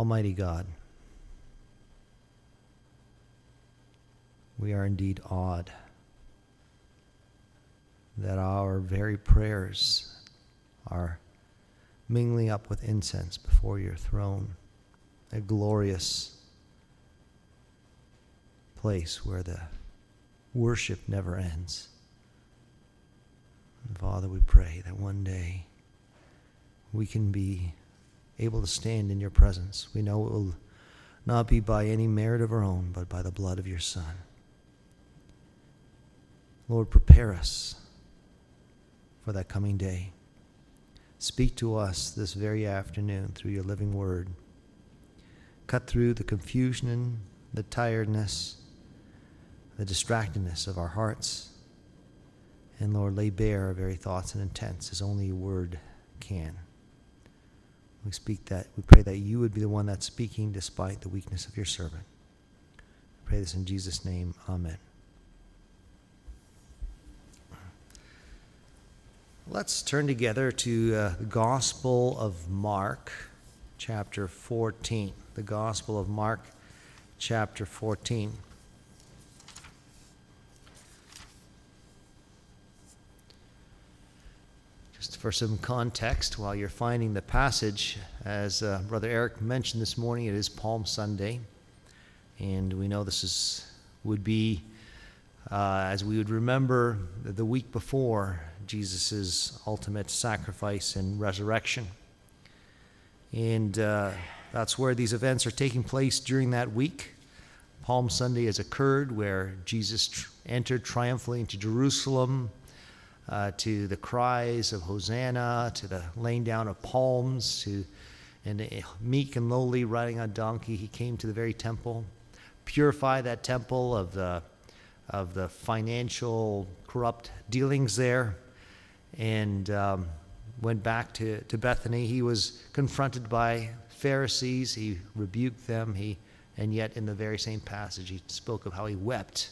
Almighty God, we are indeed awed that our very prayers are mingling up with incense before your throne, a glorious place where the worship never ends. And Father, we pray that one day we can be able to stand in your presence. We know it will not be by any merit of our own, but by the blood of your Son. Lord, prepare us for that coming day. Speak to us this very afternoon through your living word. Cut through the confusion, the tiredness, the distractedness of our hearts. And Lord, lay bare our very thoughts and intents as only your word can. We speak that, we pray that you would be the one that's speaking despite the weakness of your servant. We pray this in Jesus' name. Amen. Let's turn together to uh, the Gospel of Mark, chapter 14. The Gospel of Mark, chapter 14. Just for some context, while you're finding the passage, as uh, Brother Eric mentioned this morning, it is Palm Sunday, and we know this is would be uh, as we would remember the week before Jesus' ultimate sacrifice and resurrection. And uh, that's where these events are taking place during that week. Palm Sunday has occurred where Jesus tr- entered triumphantly into Jerusalem uh, to the cries of Hosanna, to the laying down of palms, to and meek and lowly riding on donkey, he came to the very temple, purify that temple of the of the financial corrupt dealings there, and um, went back to, to Bethany. He was confronted by Pharisees. He rebuked them. He and yet in the very same passage he spoke of how he wept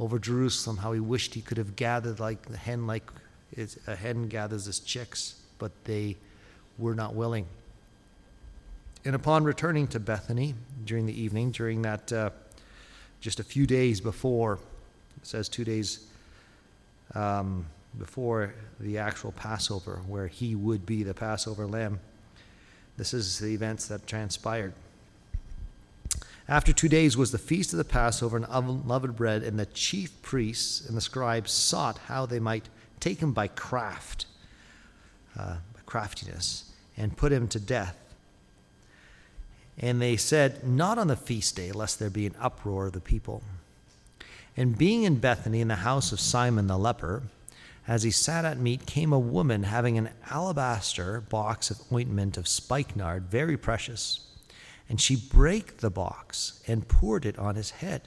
over Jerusalem, how he wished he could have gathered like the hen, like a hen gathers his chicks, but they were not willing. And upon returning to Bethany during the evening, during that uh, just a few days before, it says two days um, before the actual Passover, where he would be the Passover lamb. This is the events that transpired. After two days was the feast of the Passover and unleavened bread, and the chief priests and the scribes sought how they might take him by craft, uh, by craftiness, and put him to death. And they said, Not on the feast day, lest there be an uproar of the people. And being in Bethany in the house of Simon the leper, as he sat at meat, came a woman having an alabaster box of ointment of spikenard, very precious and she brake the box and poured it on his head.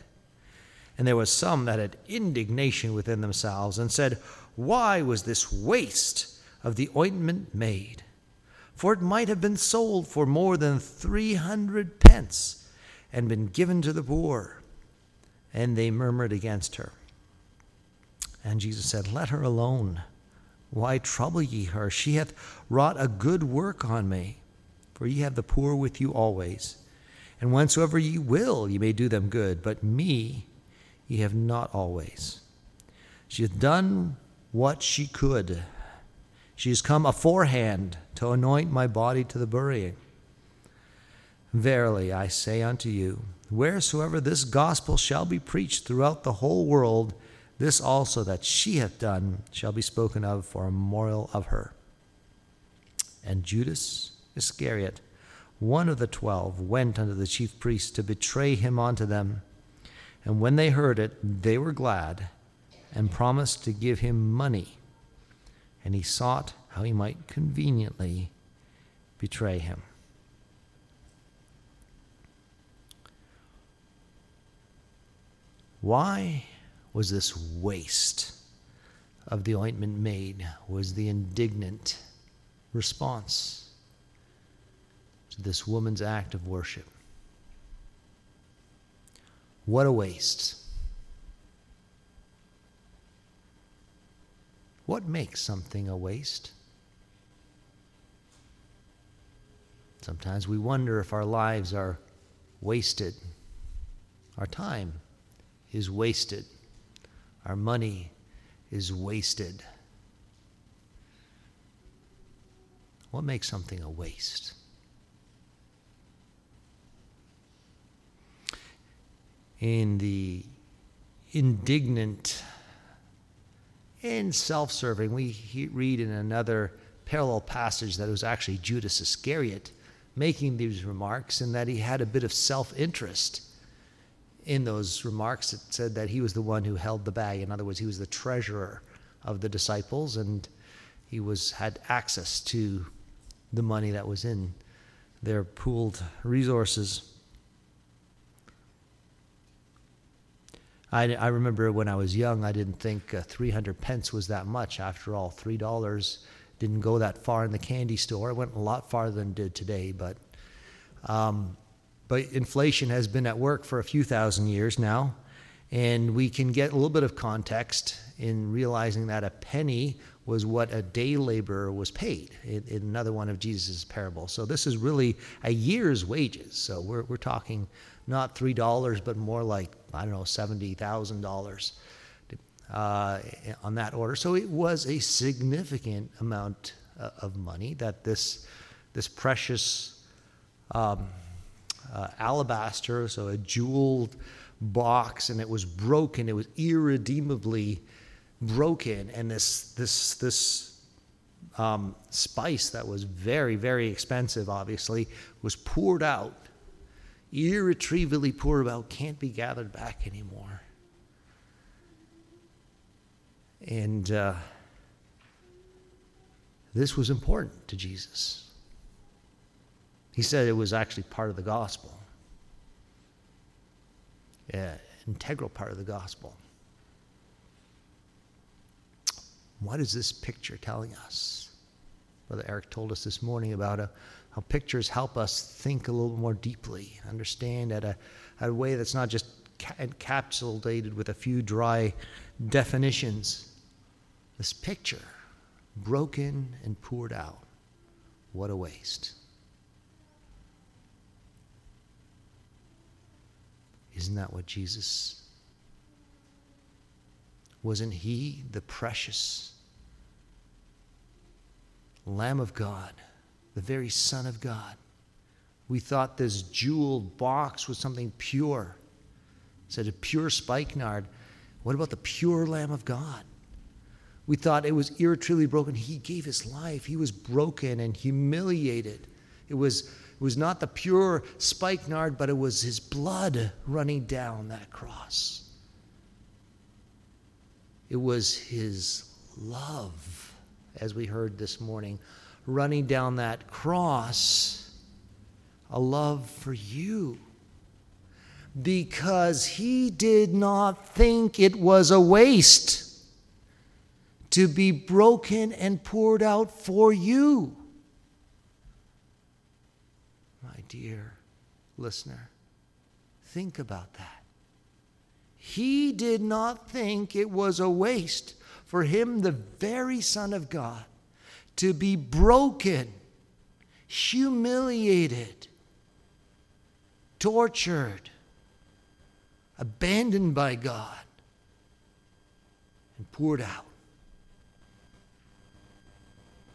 And there was some that had indignation within themselves and said, Why was this waste of the ointment made? For it might have been sold for more than three hundred pence and been given to the poor. And they murmured against her. And Jesus said, Let her alone. Why trouble ye her? She hath wrought a good work on me. For ye have the poor with you always, and whensoever ye will, ye may do them good, but me ye have not always. She hath done what she could. She is come aforehand to anoint my body to the burying. Verily I say unto you, wheresoever this gospel shall be preached throughout the whole world, this also that she hath done shall be spoken of for a memorial of her. And Judas Iscariot, one of the twelve, went unto the chief priests to betray him unto them. And when they heard it, they were glad and promised to give him money. And he sought how he might conveniently betray him. Why was this waste of the ointment made? Was the indignant response to this woman's act of worship. What a waste. What makes something a waste? Sometimes we wonder if our lives are wasted. Our time is wasted. Our money is wasted. What makes something a waste? In the indignant and self serving, we read in another parallel passage that it was actually Judas Iscariot making these remarks and that he had a bit of self interest in those remarks. It said that he was the one who held the bag. In other words, he was the treasurer of the disciples and he was had access to the money that was in their pooled resources. I, I remember when I was young, I didn't think uh, 300 pence was that much. After all, $3 didn't go that far in the candy store. It went a lot farther than it did today, but, um, but inflation has been at work for a few thousand years now. And we can get a little bit of context in realizing that a penny was what a day laborer was paid in, in another one of Jesus' parables. So this is really a year's wages. So we're, we're talking not $3, but more like, I don't know, $70,000 uh, on that order. So it was a significant amount uh, of money that this, this precious um, uh, alabaster, so a jeweled box, and it was broken. It was irredeemably broken, and this this this um, spice that was very very expensive, obviously, was poured out, irretrievably poured out, can't be gathered back anymore. And uh, this was important to Jesus. He said it was actually part of the gospel, yeah, integral part of the gospel. What is this picture telling us? Brother Eric told us this morning about a, how pictures help us think a little more deeply, understand at a, at a way that's not just ca- encapsulated with a few dry definitions. This picture, broken and poured out, what a waste. Isn't that what Jesus? Wasn't he the precious Lamb of God, the very Son of God? We thought this jeweled box was something pure. It said a pure spikenard. What about the pure Lamb of God? We thought it was irretrievably broken. He gave his life. He was broken and humiliated. It was, it was not the pure spikenard, but it was his blood running down that cross. It was his love, as we heard this morning, running down that cross, a love for you. Because he did not think it was a waste to be broken and poured out for you. My dear listener, think about that. He did not think it was a waste for him, the very Son of God, to be broken, humiliated, tortured, abandoned by God, and poured out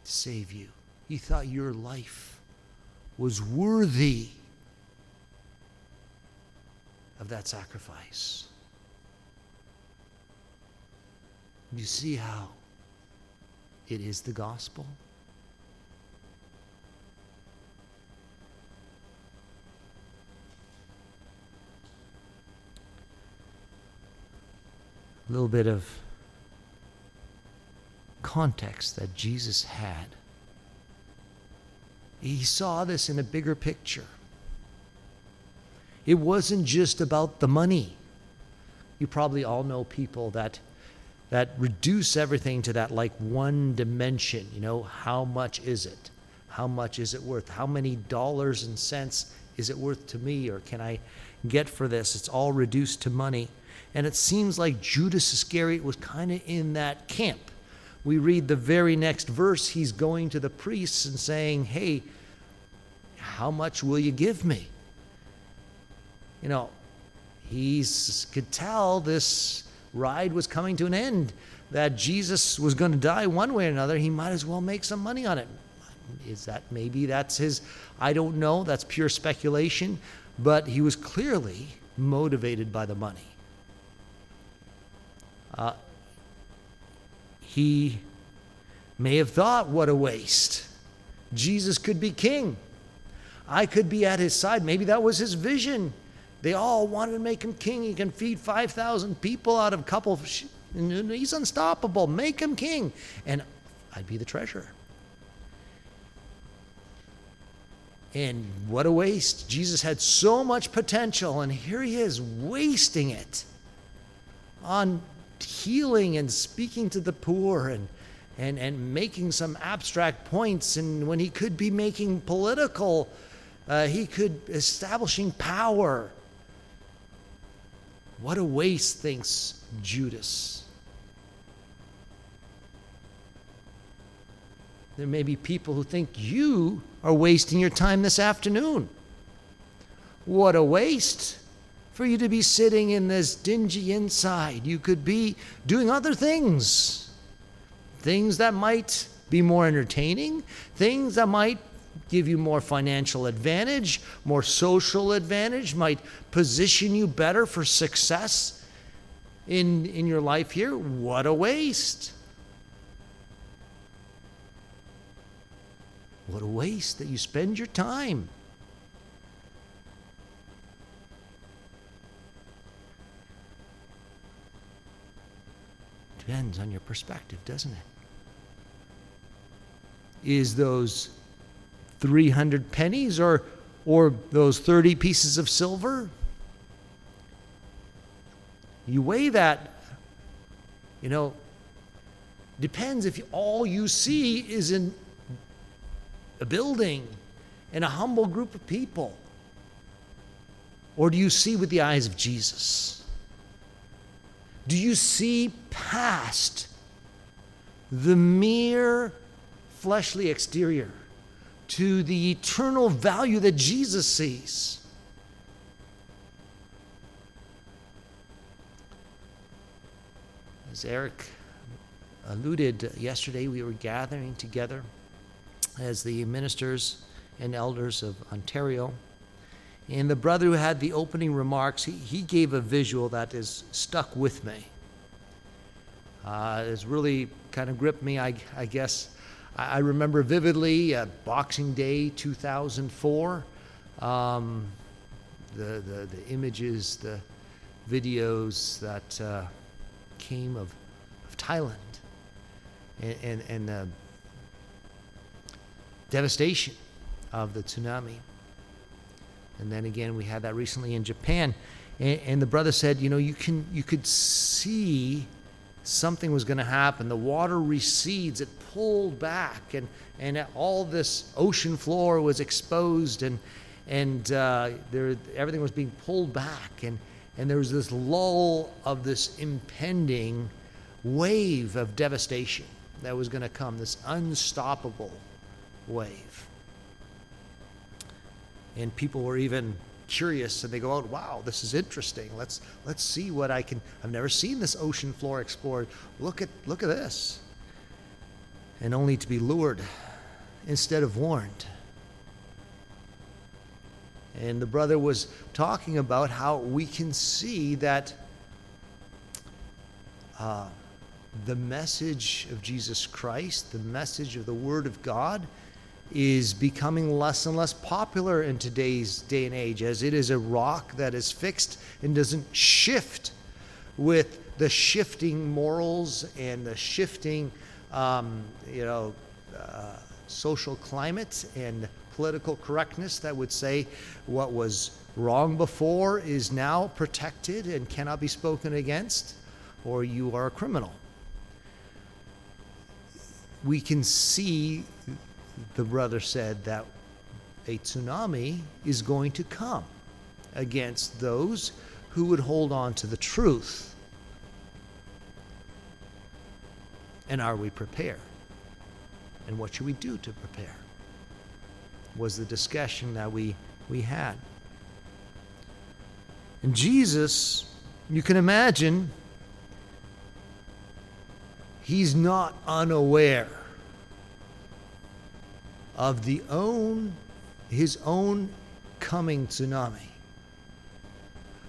to save you. He thought your life was worthy of that sacrifice. You see how it is the gospel? A little bit of context that Jesus had. He saw this in a bigger picture. It wasn't just about the money. You probably all know people that that reduce everything to that like one dimension. You know, how much is it? How much is it worth? How many dollars and cents is it worth to me or can I get for this? It's all reduced to money. And it seems like Judas Iscariot was kind of in that camp. We read the very next verse, he's going to the priests and saying, Hey, How much will you give me? You know, he could tell this ride was coming to an end, that Jesus was going to die one way or another. He might as well make some money on it. Is that maybe that's his? I don't know. That's pure speculation. But he was clearly motivated by the money. Uh, he may have thought, what a waste. Jesus could be king. I could be at his side. Maybe that was his vision. They all wanted to make him king. He can feed 5,000 people out of a couple. Sh- he's unstoppable. Make him king. And I'd be the treasurer. And what a waste. Jesus had so much potential, and here he is wasting it on healing and speaking to the poor and, and, and making some abstract points. And when he could be making political, uh, he could establishing power. What a waste, thinks Judas. There may be people who think you are wasting your time this afternoon. What a waste for you to be sitting in this dingy inside. You could be doing other things, things that might be more entertaining, things that might give you more financial advantage, more social advantage, might position you better for success in, in your life here. What a waste. What a waste that you spend your time. Depends on your perspective, doesn't it? Is those 300 pennies or, or those 30 pieces of silver? You weigh that, you know, depends if all you see is in a building, and a humble group of people? Or do you see with the eyes of Jesus? Do you see past the mere fleshly exterior to the eternal value that Jesus sees? As Eric alluded yesterday, we were gathering together as the ministers and elders of Ontario. And the brother who had the opening remarks, he, he gave a visual that is stuck with me. Uh, it's really kind of gripped me, I, I guess. I, remember vividly uh, Boxing Day 2004, um, the, the, the images, the videos that uh, came of, of Thailand and, and, and uh, devastation of the tsunami. And then again, we had that recently in Japan. And, and the brother said, you know, you, can, you could see something was going to happen. The water recedes, it pulled back, and, and all this ocean floor was exposed, and, and uh, there, everything was being pulled back. And, and there was this lull of this impending wave of devastation that was going to come, this unstoppable wave. And people were even curious and they go out, wow, this is interesting. Let's let's see what I can I've never seen this ocean floor explored. Look at look at this. And only to be lured instead of warned. And the brother was talking about how we can see that uh, the message of Jesus Christ, the message of the Word of God, is becoming less and less popular in today's day and age as it is a rock that is fixed and doesn't shift with the shifting morals and the shifting um, you know uh, social climate and political correctness that would say what was wrong before is now protected and cannot be spoken against or you are a criminal. We can see the brother said that a tsunami is going to come against those who would hold on to the truth. And are we prepared? And what should we do to prepare? was the discussion that we, we had. And Jesus, you can imagine, he's not unaware of the own his own coming tsunami.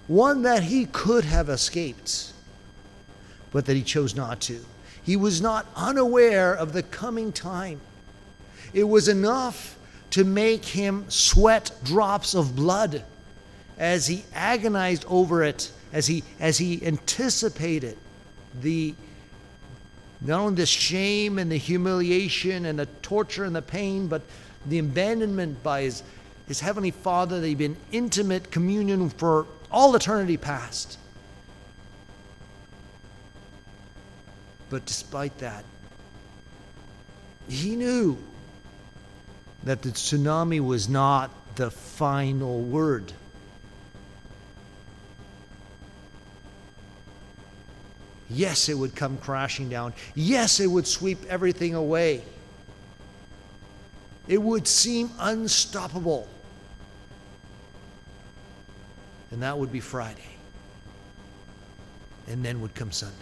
One that he could have escaped, but that he chose not to. He was not unaware of the coming time. It was enough to make him sweat drops of blood as he agonized over it, as he, as he anticipated the not only the shame and the humiliation and the torture and the pain, but the abandonment by his, his heavenly Father that he'd been intimate communion for all eternity past. But despite that, he knew that the tsunami was not the final word. Yes, it would come crashing down. Yes, it would sweep everything away. It would seem unstoppable. And that would be Friday. And then would come Sunday.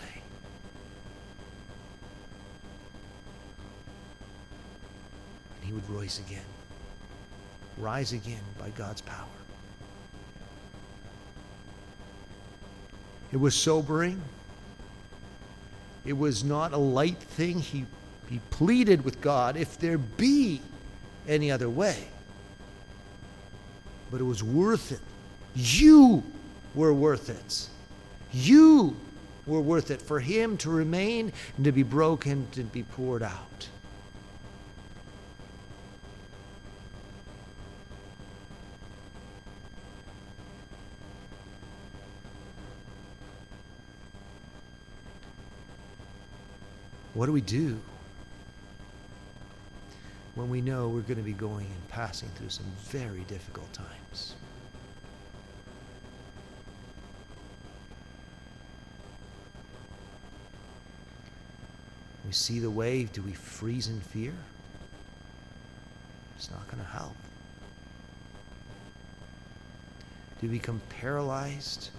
And he would rise again. Rise again by God's power. It was sobering. It was not a light thing. He, he pleaded with God, if there be any other way. But it was worth it. You were worth it. You were worth it for him to remain and to be broken, and to be poured out. What do we do when we know we're going to be going and passing through some very difficult times? We see the wave. Do we freeze in fear? It's not going to help. Do we become paralyzed?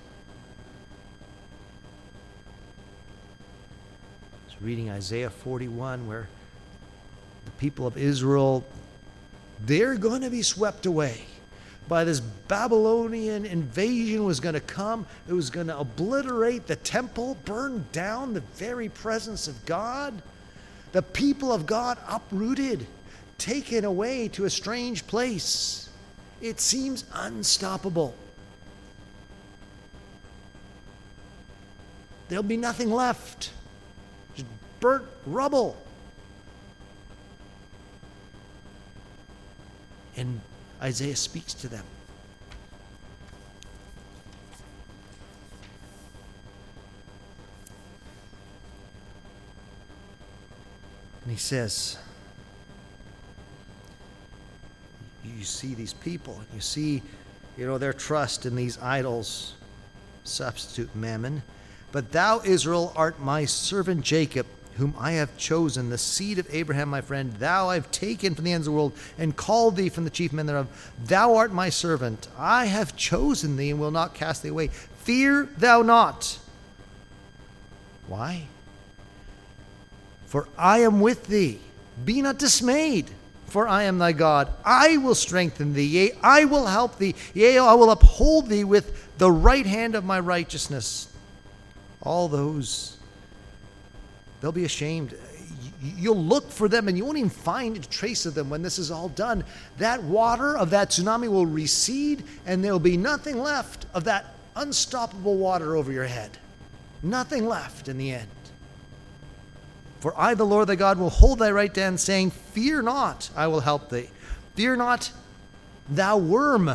Reading Isaiah 41 where the people of Israel they're going to be swept away by this Babylonian invasion was going to come. It was going to obliterate the temple, burn down the very presence of God. The people of God uprooted, taken away to a strange place. It seems unstoppable. There'll be nothing left burnt rubble. And Isaiah speaks to them. And he says, You see these people, and you see, you know, their trust in these idols, substitute mammon. But thou, Israel, art my servant Jacob, whom I have chosen, the seed of Abraham, my friend, thou I have taken from the ends of the world and called thee from the chief men thereof. Thou art my servant. I have chosen thee and will not cast thee away. Fear thou not. Why? For I am with thee. Be not dismayed, for I am thy God. I will strengthen thee. Yea, I will help thee. Yea, I will uphold thee with the right hand of my righteousness. All those They'll be ashamed. You'll look for them and you won't even find a trace of them when this is all done. That water of that tsunami will recede and there'll be nothing left of that unstoppable water over your head. Nothing left in the end. For I, the Lord thy God, will hold thy right hand, saying, Fear not, I will help thee. Fear not, thou worm,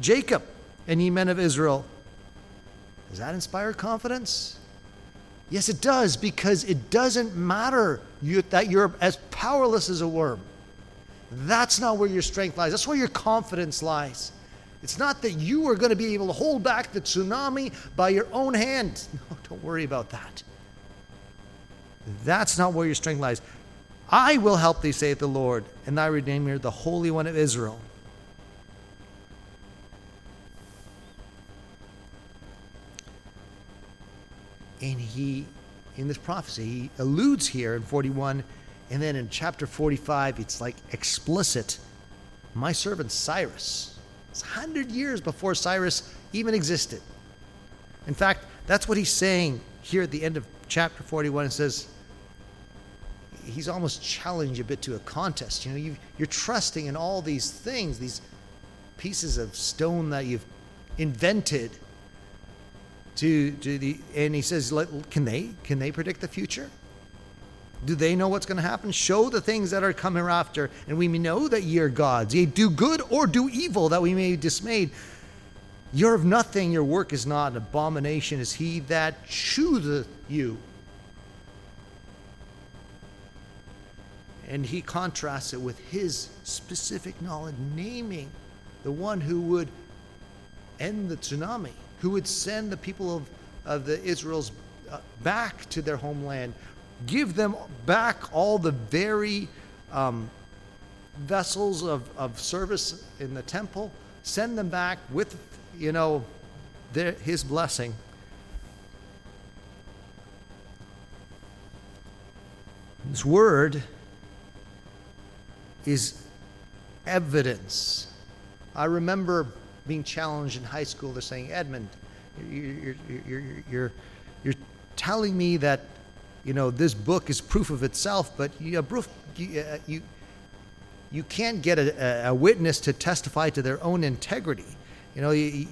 Jacob, and ye men of Israel. Does that inspire confidence? Yes, it does, because it doesn't matter you, that you're as powerless as a worm. That's not where your strength lies. That's where your confidence lies. It's not that you are going to be able to hold back the tsunami by your own hand. No, don't worry about that. That's not where your strength lies. I will help thee, saith the Lord, and thy Redeemer, the Holy One of Israel. And he, in this prophecy, he alludes here in 41, and then in chapter 45, it's like explicit. My servant Cyrus. It's 100 years before Cyrus even existed. In fact, that's what he's saying here at the end of chapter 41. It says, he's almost challenged a bit to a contest. You know, you you're trusting in all these things, these pieces of stone that you've invented to, to the and he says can they can they predict the future? Do they know what's going to happen? Show the things that are coming after and we may know that ye are gods. Ye do good or do evil that we may be dismayed. You're of nothing. Your work is not an abomination. Is he that chooseth you? And he contrasts it with his specific knowledge naming the one who would end the tsunami who would send the people of, of the Israels uh, back to their homeland, give them back all the very um, vessels of, of service in the temple, send them back with, you know, their, his blessing. This word is evidence. I remember being challenged in high school. They're saying, Edmund, you're, you're, you're, you're, telling me that, you know, this book is proof of itself, but you, uh, you, you can't get a, a, witness to testify to their own integrity. You know, you, you,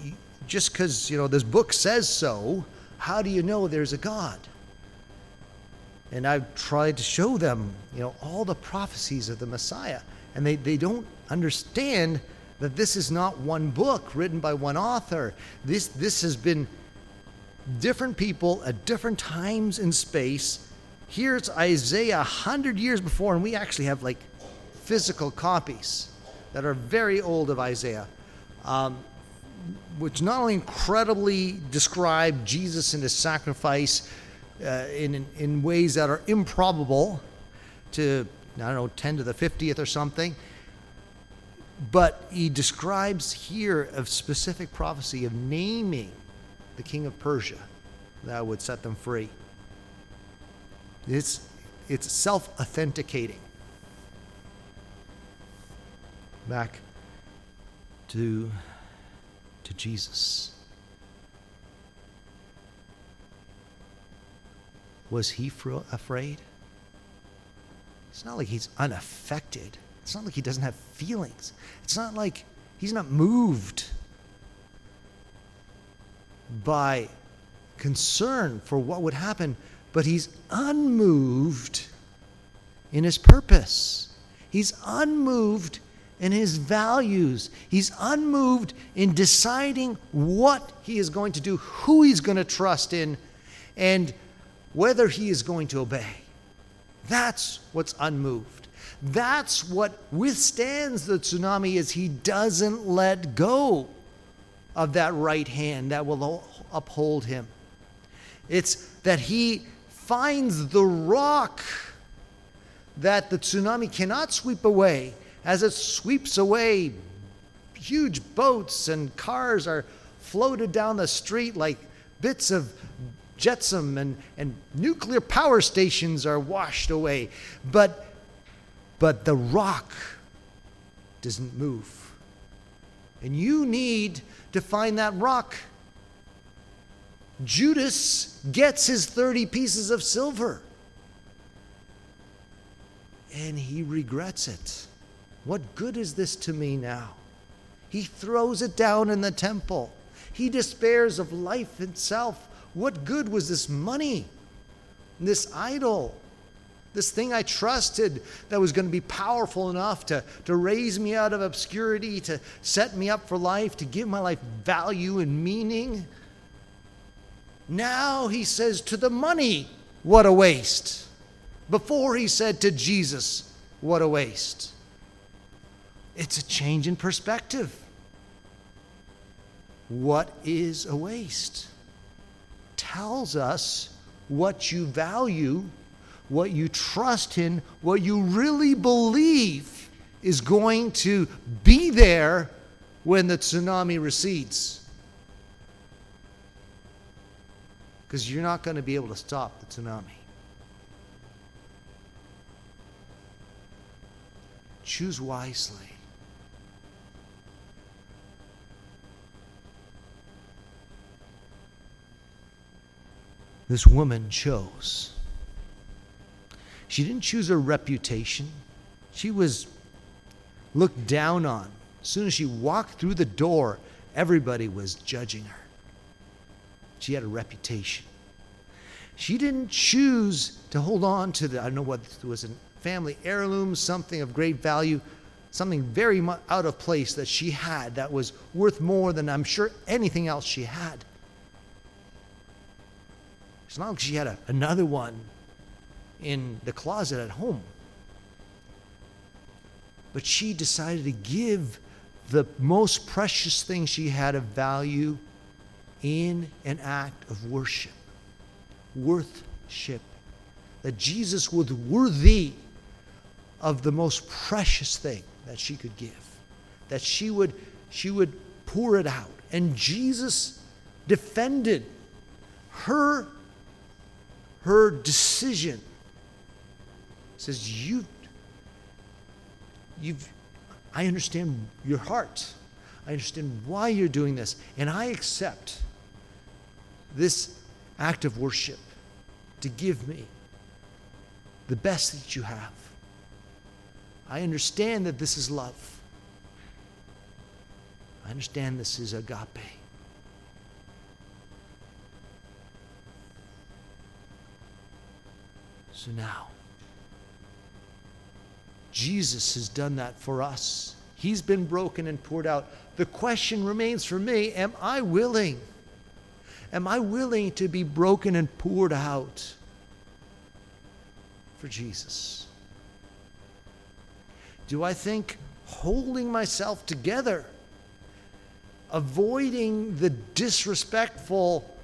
just because, you know, this book says so, how do you know there's a God? And I've tried to show them, you know, all the prophecies of the Messiah. And they, they don't understand that this is not one book written by one author. This, this has been different people at different times in space. Here's Isaiah 100 years before, and we actually have like physical copies that are very old of Isaiah, um, which not only incredibly describe Jesus and his sacrifice uh, in, in ways that are improbable to, I don't know, 10 to the 50th or something but he describes here a specific prophecy of naming the king of Persia that would set them free. It's, it's self authenticating. Back to, to Jesus. Was he afraid? It's not like he's unaffected. It's not like he doesn't have feelings. It's not like he's not moved by concern for what would happen, but he's unmoved in his purpose. He's unmoved in his values. He's unmoved in deciding what he is going to do, who he's going to trust in, and whether he is going to obey. That's what's unmoved. That's what withstands the tsunami is he doesn't let go of that right hand that will uphold him. It's that he finds the rock that the tsunami cannot sweep away. As it sweeps away, huge boats and cars are floated down the street like bits of jetsam and, and nuclear power stations are washed away. But but the rock doesn't move. And you need to find that rock. Judas gets his 30 pieces of silver. And he regrets it. What good is this to me now? He throws it down in the temple. He despairs of life itself. What good was this money, this idol? This thing I trusted that was going to be powerful enough to, to raise me out of obscurity, to set me up for life, to give my life value and meaning. Now he says to the money, What a waste. Before he said to Jesus, What a waste. It's a change in perspective. What is a waste? Tells us what you value what you trust in, what you really believe is going to be there when the tsunami recedes. because you're not going to be able to stop the tsunami. Choose wisely. This woman chose. She didn't choose her reputation. She was looked down on. As soon as she walked through the door, everybody was judging her. She had a reputation. She didn't choose to hold on to the, I don't know what it was a family heirloom, something of great value, something very much out of place that she had that was worth more than I'm sure anything else she had. It's not like she had a, another one in the closet at home. But she decided to give the most precious thing she had of value in an act of worship. Worthship. That Jesus was worthy of the most precious thing that she could give. That she would, she would pour it out. And Jesus defended her, her decision. Says, You you've I understand your heart. I understand why you're doing this. And I accept this act of worship to give me the best that you have. I understand that this is love. I understand this is agape. So now, Jesus has done that for us. He's been broken and poured out. The question remains for me Am I willing? Am I willing to be broken and poured out for Jesus? Do I think holding myself together, avoiding the disrespectful,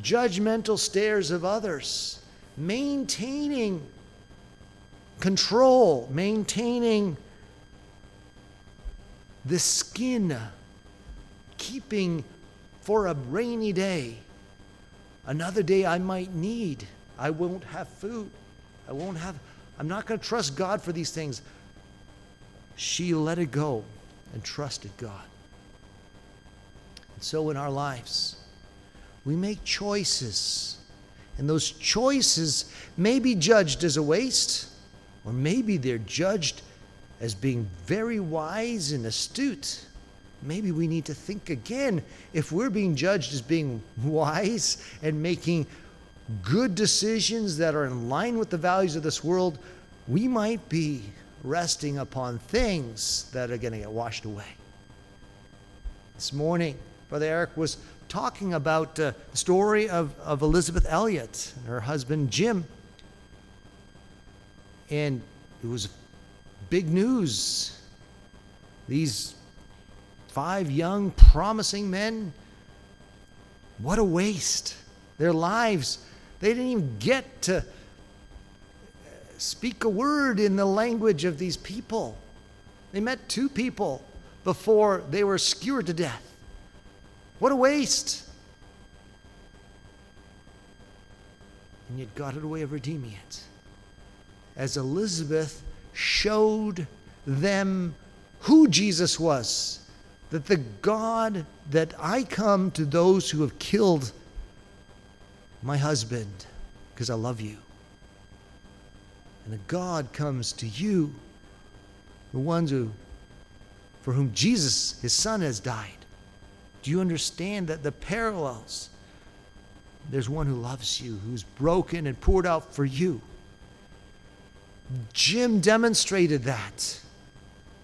judgmental stares of others, maintaining control, maintaining the skin, keeping for a rainy day. Another day I might need. I won't have food. I won't have, I'm not going to trust God for these things. She let it go and trusted God. And so in our lives, we make choices. And those choices may be judged as a waste or maybe they're judged as being very wise and astute. Maybe we need to think again. If we're being judged as being wise and making good decisions that are in line with the values of this world, we might be resting upon things that are going to get washed away. This morning, Brother Eric was talking about uh, the story of, of Elisabeth Elliot and her husband Jim. And it was big news. These five young, promising men, what a waste. Their lives, they didn't even get to speak a word in the language of these people. They met two people before they were skewered to death. What a waste. And yet God had a way of redeeming it as Elisabeth showed them who Jesus was. That the God that I come to those who have killed my husband because I love you. And the God comes to you, the ones who, for whom Jesus, his son, has died. Do you understand that the parallels? There's one who loves you, who's broken and poured out for you. Jim demonstrated that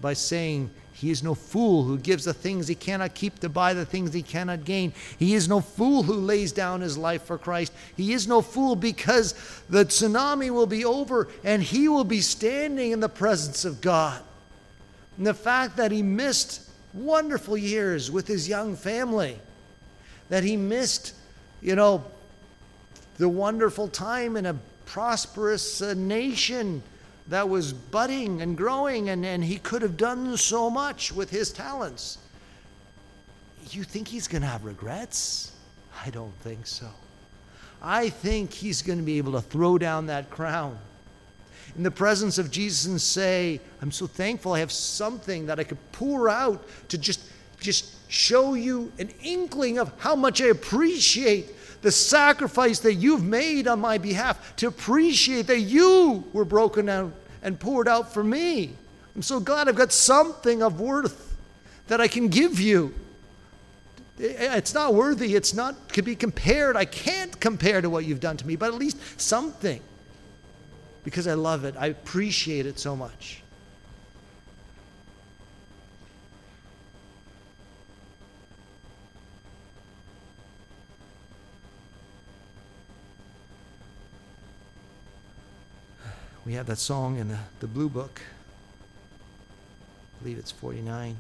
by saying, He is no fool who gives the things he cannot keep to buy the things he cannot gain. He is no fool who lays down his life for Christ. He is no fool because the tsunami will be over and he will be standing in the presence of God. And the fact that he missed wonderful years with his young family, that he missed, you know, the wonderful time in a prosperous uh, nation that was budding and growing, and, and he could have done so much with his talents. You think he's going to have regrets? I don't think so. I think he's going to be able to throw down that crown in the presence of Jesus and say, I'm so thankful I have something that I could pour out to just, just show you an inkling of how much I appreciate the sacrifice that you've made on my behalf, to appreciate that you were broken out and poured out for me. I'm so glad I've got something of worth that I can give you. It's not worthy. It's not to be compared. I can't compare to what you've done to me, but at least something. Because I love it. I appreciate it so much. We have that song in the, the Blue Book. I believe it's 49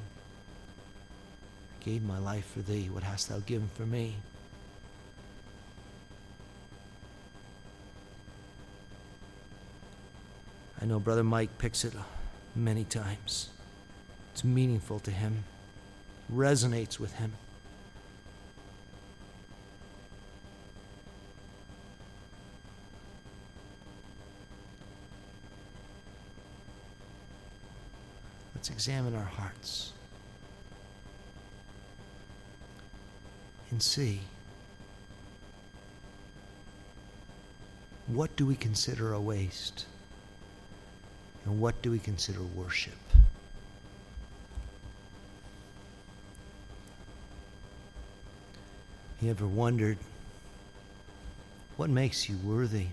I gave my life for thee. What hast thou given for me? I know Brother Mike picks it many times. It's meaningful to him, resonates with him. Let's examine our hearts. and see what do we consider a waste and what do we consider worship. You ever wondered what makes you worthy?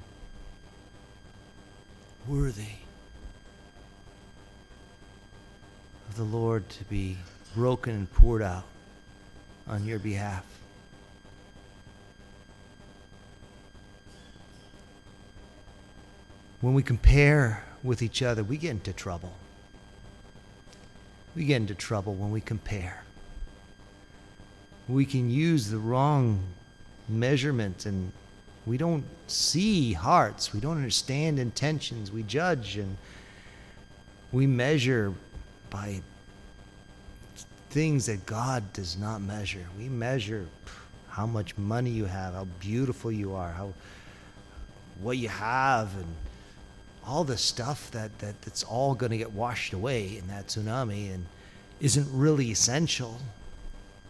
Worthy of the Lord to be broken and poured out on your behalf. when we compare with each other, we get into trouble. We get into trouble when we compare. We can use the wrong measurement and we don't see hearts. We don't understand intentions. We judge and we measure by things that God does not measure. We measure how much money you have, how beautiful you are, how what you have and all the stuff that, that that's all going to get washed away in that tsunami and isn't really essential,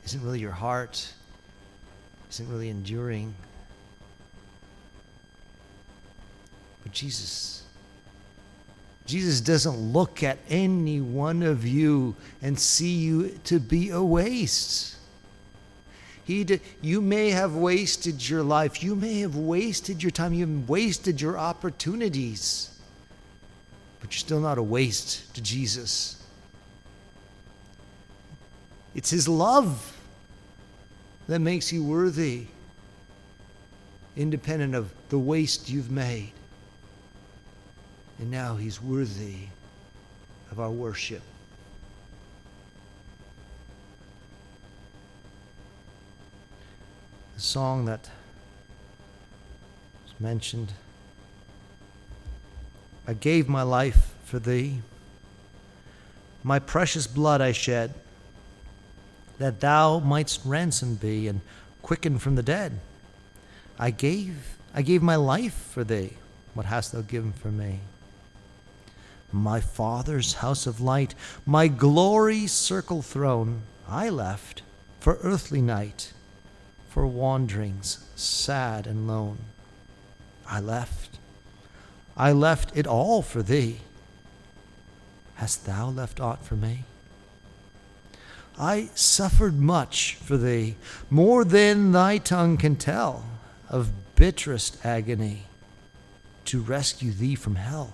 isn't really your heart, isn't really enduring. But Jesus, Jesus doesn't look at any one of you and see you to be a waste. He you may have wasted your life. You may have wasted your time. You've wasted your opportunities but you're still not a waste to Jesus. It's His love that makes you worthy, independent of the waste you've made. And now He's worthy of our worship. The song that was mentioned. I gave my life for thee. My precious blood I shed, that thou mightst ransom be and quicken from the dead. I gave, I gave my life for thee. What hast thou given for me? My Father's house of light, my glory circle throne, I left for earthly night, for wanderings sad and lone. I left I left it all for thee. Hast thou left aught for me? I suffered much for thee, more than thy tongue can tell, of bitterest agony, to rescue thee from hell.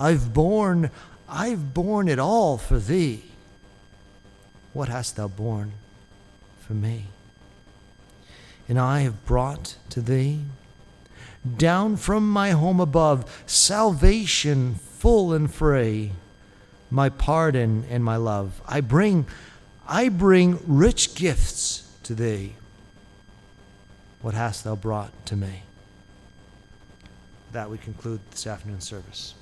I've borne, I've borne it all for thee. What hast thou borne for me? And I have brought to thee down from my home above, salvation full and free, my pardon and my love. I bring, I bring rich gifts to thee. What hast thou brought to me? That we conclude this afternoon's service.